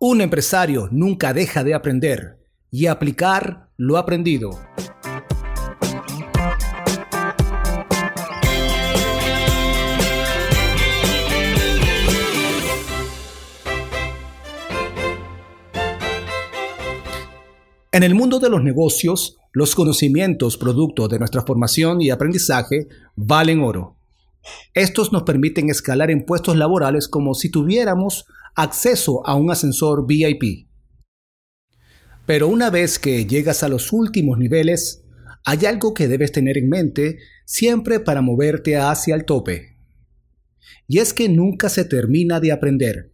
Un empresario nunca deja de aprender y aplicar lo aprendido. En el mundo de los negocios, los conocimientos producto de nuestra formación y aprendizaje valen oro. Estos nos permiten escalar en puestos laborales como si tuviéramos acceso a un ascensor VIP. Pero una vez que llegas a los últimos niveles, hay algo que debes tener en mente siempre para moverte hacia el tope. Y es que nunca se termina de aprender.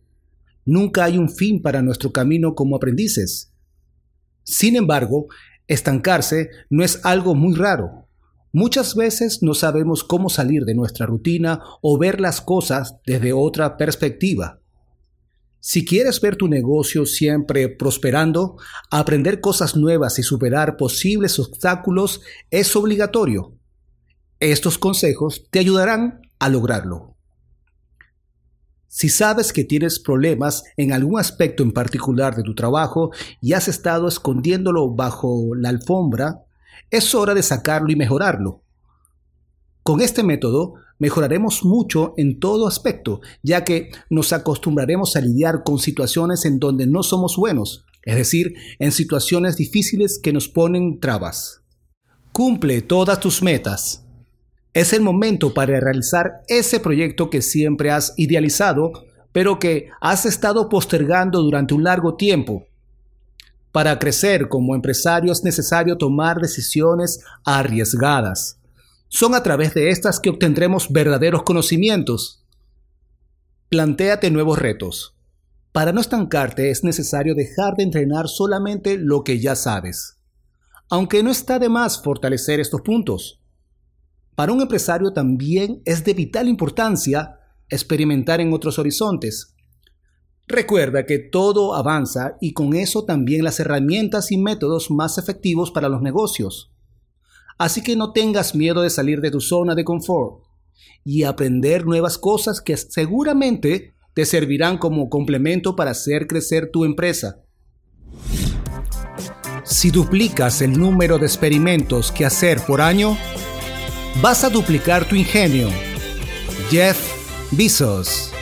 Nunca hay un fin para nuestro camino como aprendices. Sin embargo, estancarse no es algo muy raro. Muchas veces no sabemos cómo salir de nuestra rutina o ver las cosas desde otra perspectiva. Si quieres ver tu negocio siempre prosperando, aprender cosas nuevas y superar posibles obstáculos es obligatorio. Estos consejos te ayudarán a lograrlo. Si sabes que tienes problemas en algún aspecto en particular de tu trabajo y has estado escondiéndolo bajo la alfombra, es hora de sacarlo y mejorarlo. Con este método mejoraremos mucho en todo aspecto, ya que nos acostumbraremos a lidiar con situaciones en donde no somos buenos, es decir, en situaciones difíciles que nos ponen trabas. Cumple todas tus metas. Es el momento para realizar ese proyecto que siempre has idealizado, pero que has estado postergando durante un largo tiempo. Para crecer como empresario es necesario tomar decisiones arriesgadas son a través de estas que obtendremos verdaderos conocimientos. Plantéate nuevos retos. Para no estancarte es necesario dejar de entrenar solamente lo que ya sabes. Aunque no está de más fortalecer estos puntos. Para un empresario también es de vital importancia experimentar en otros horizontes. Recuerda que todo avanza y con eso también las herramientas y métodos más efectivos para los negocios. Así que no tengas miedo de salir de tu zona de confort y aprender nuevas cosas que seguramente te servirán como complemento para hacer crecer tu empresa. Si duplicas el número de experimentos que hacer por año, vas a duplicar tu ingenio. Jeff Bezos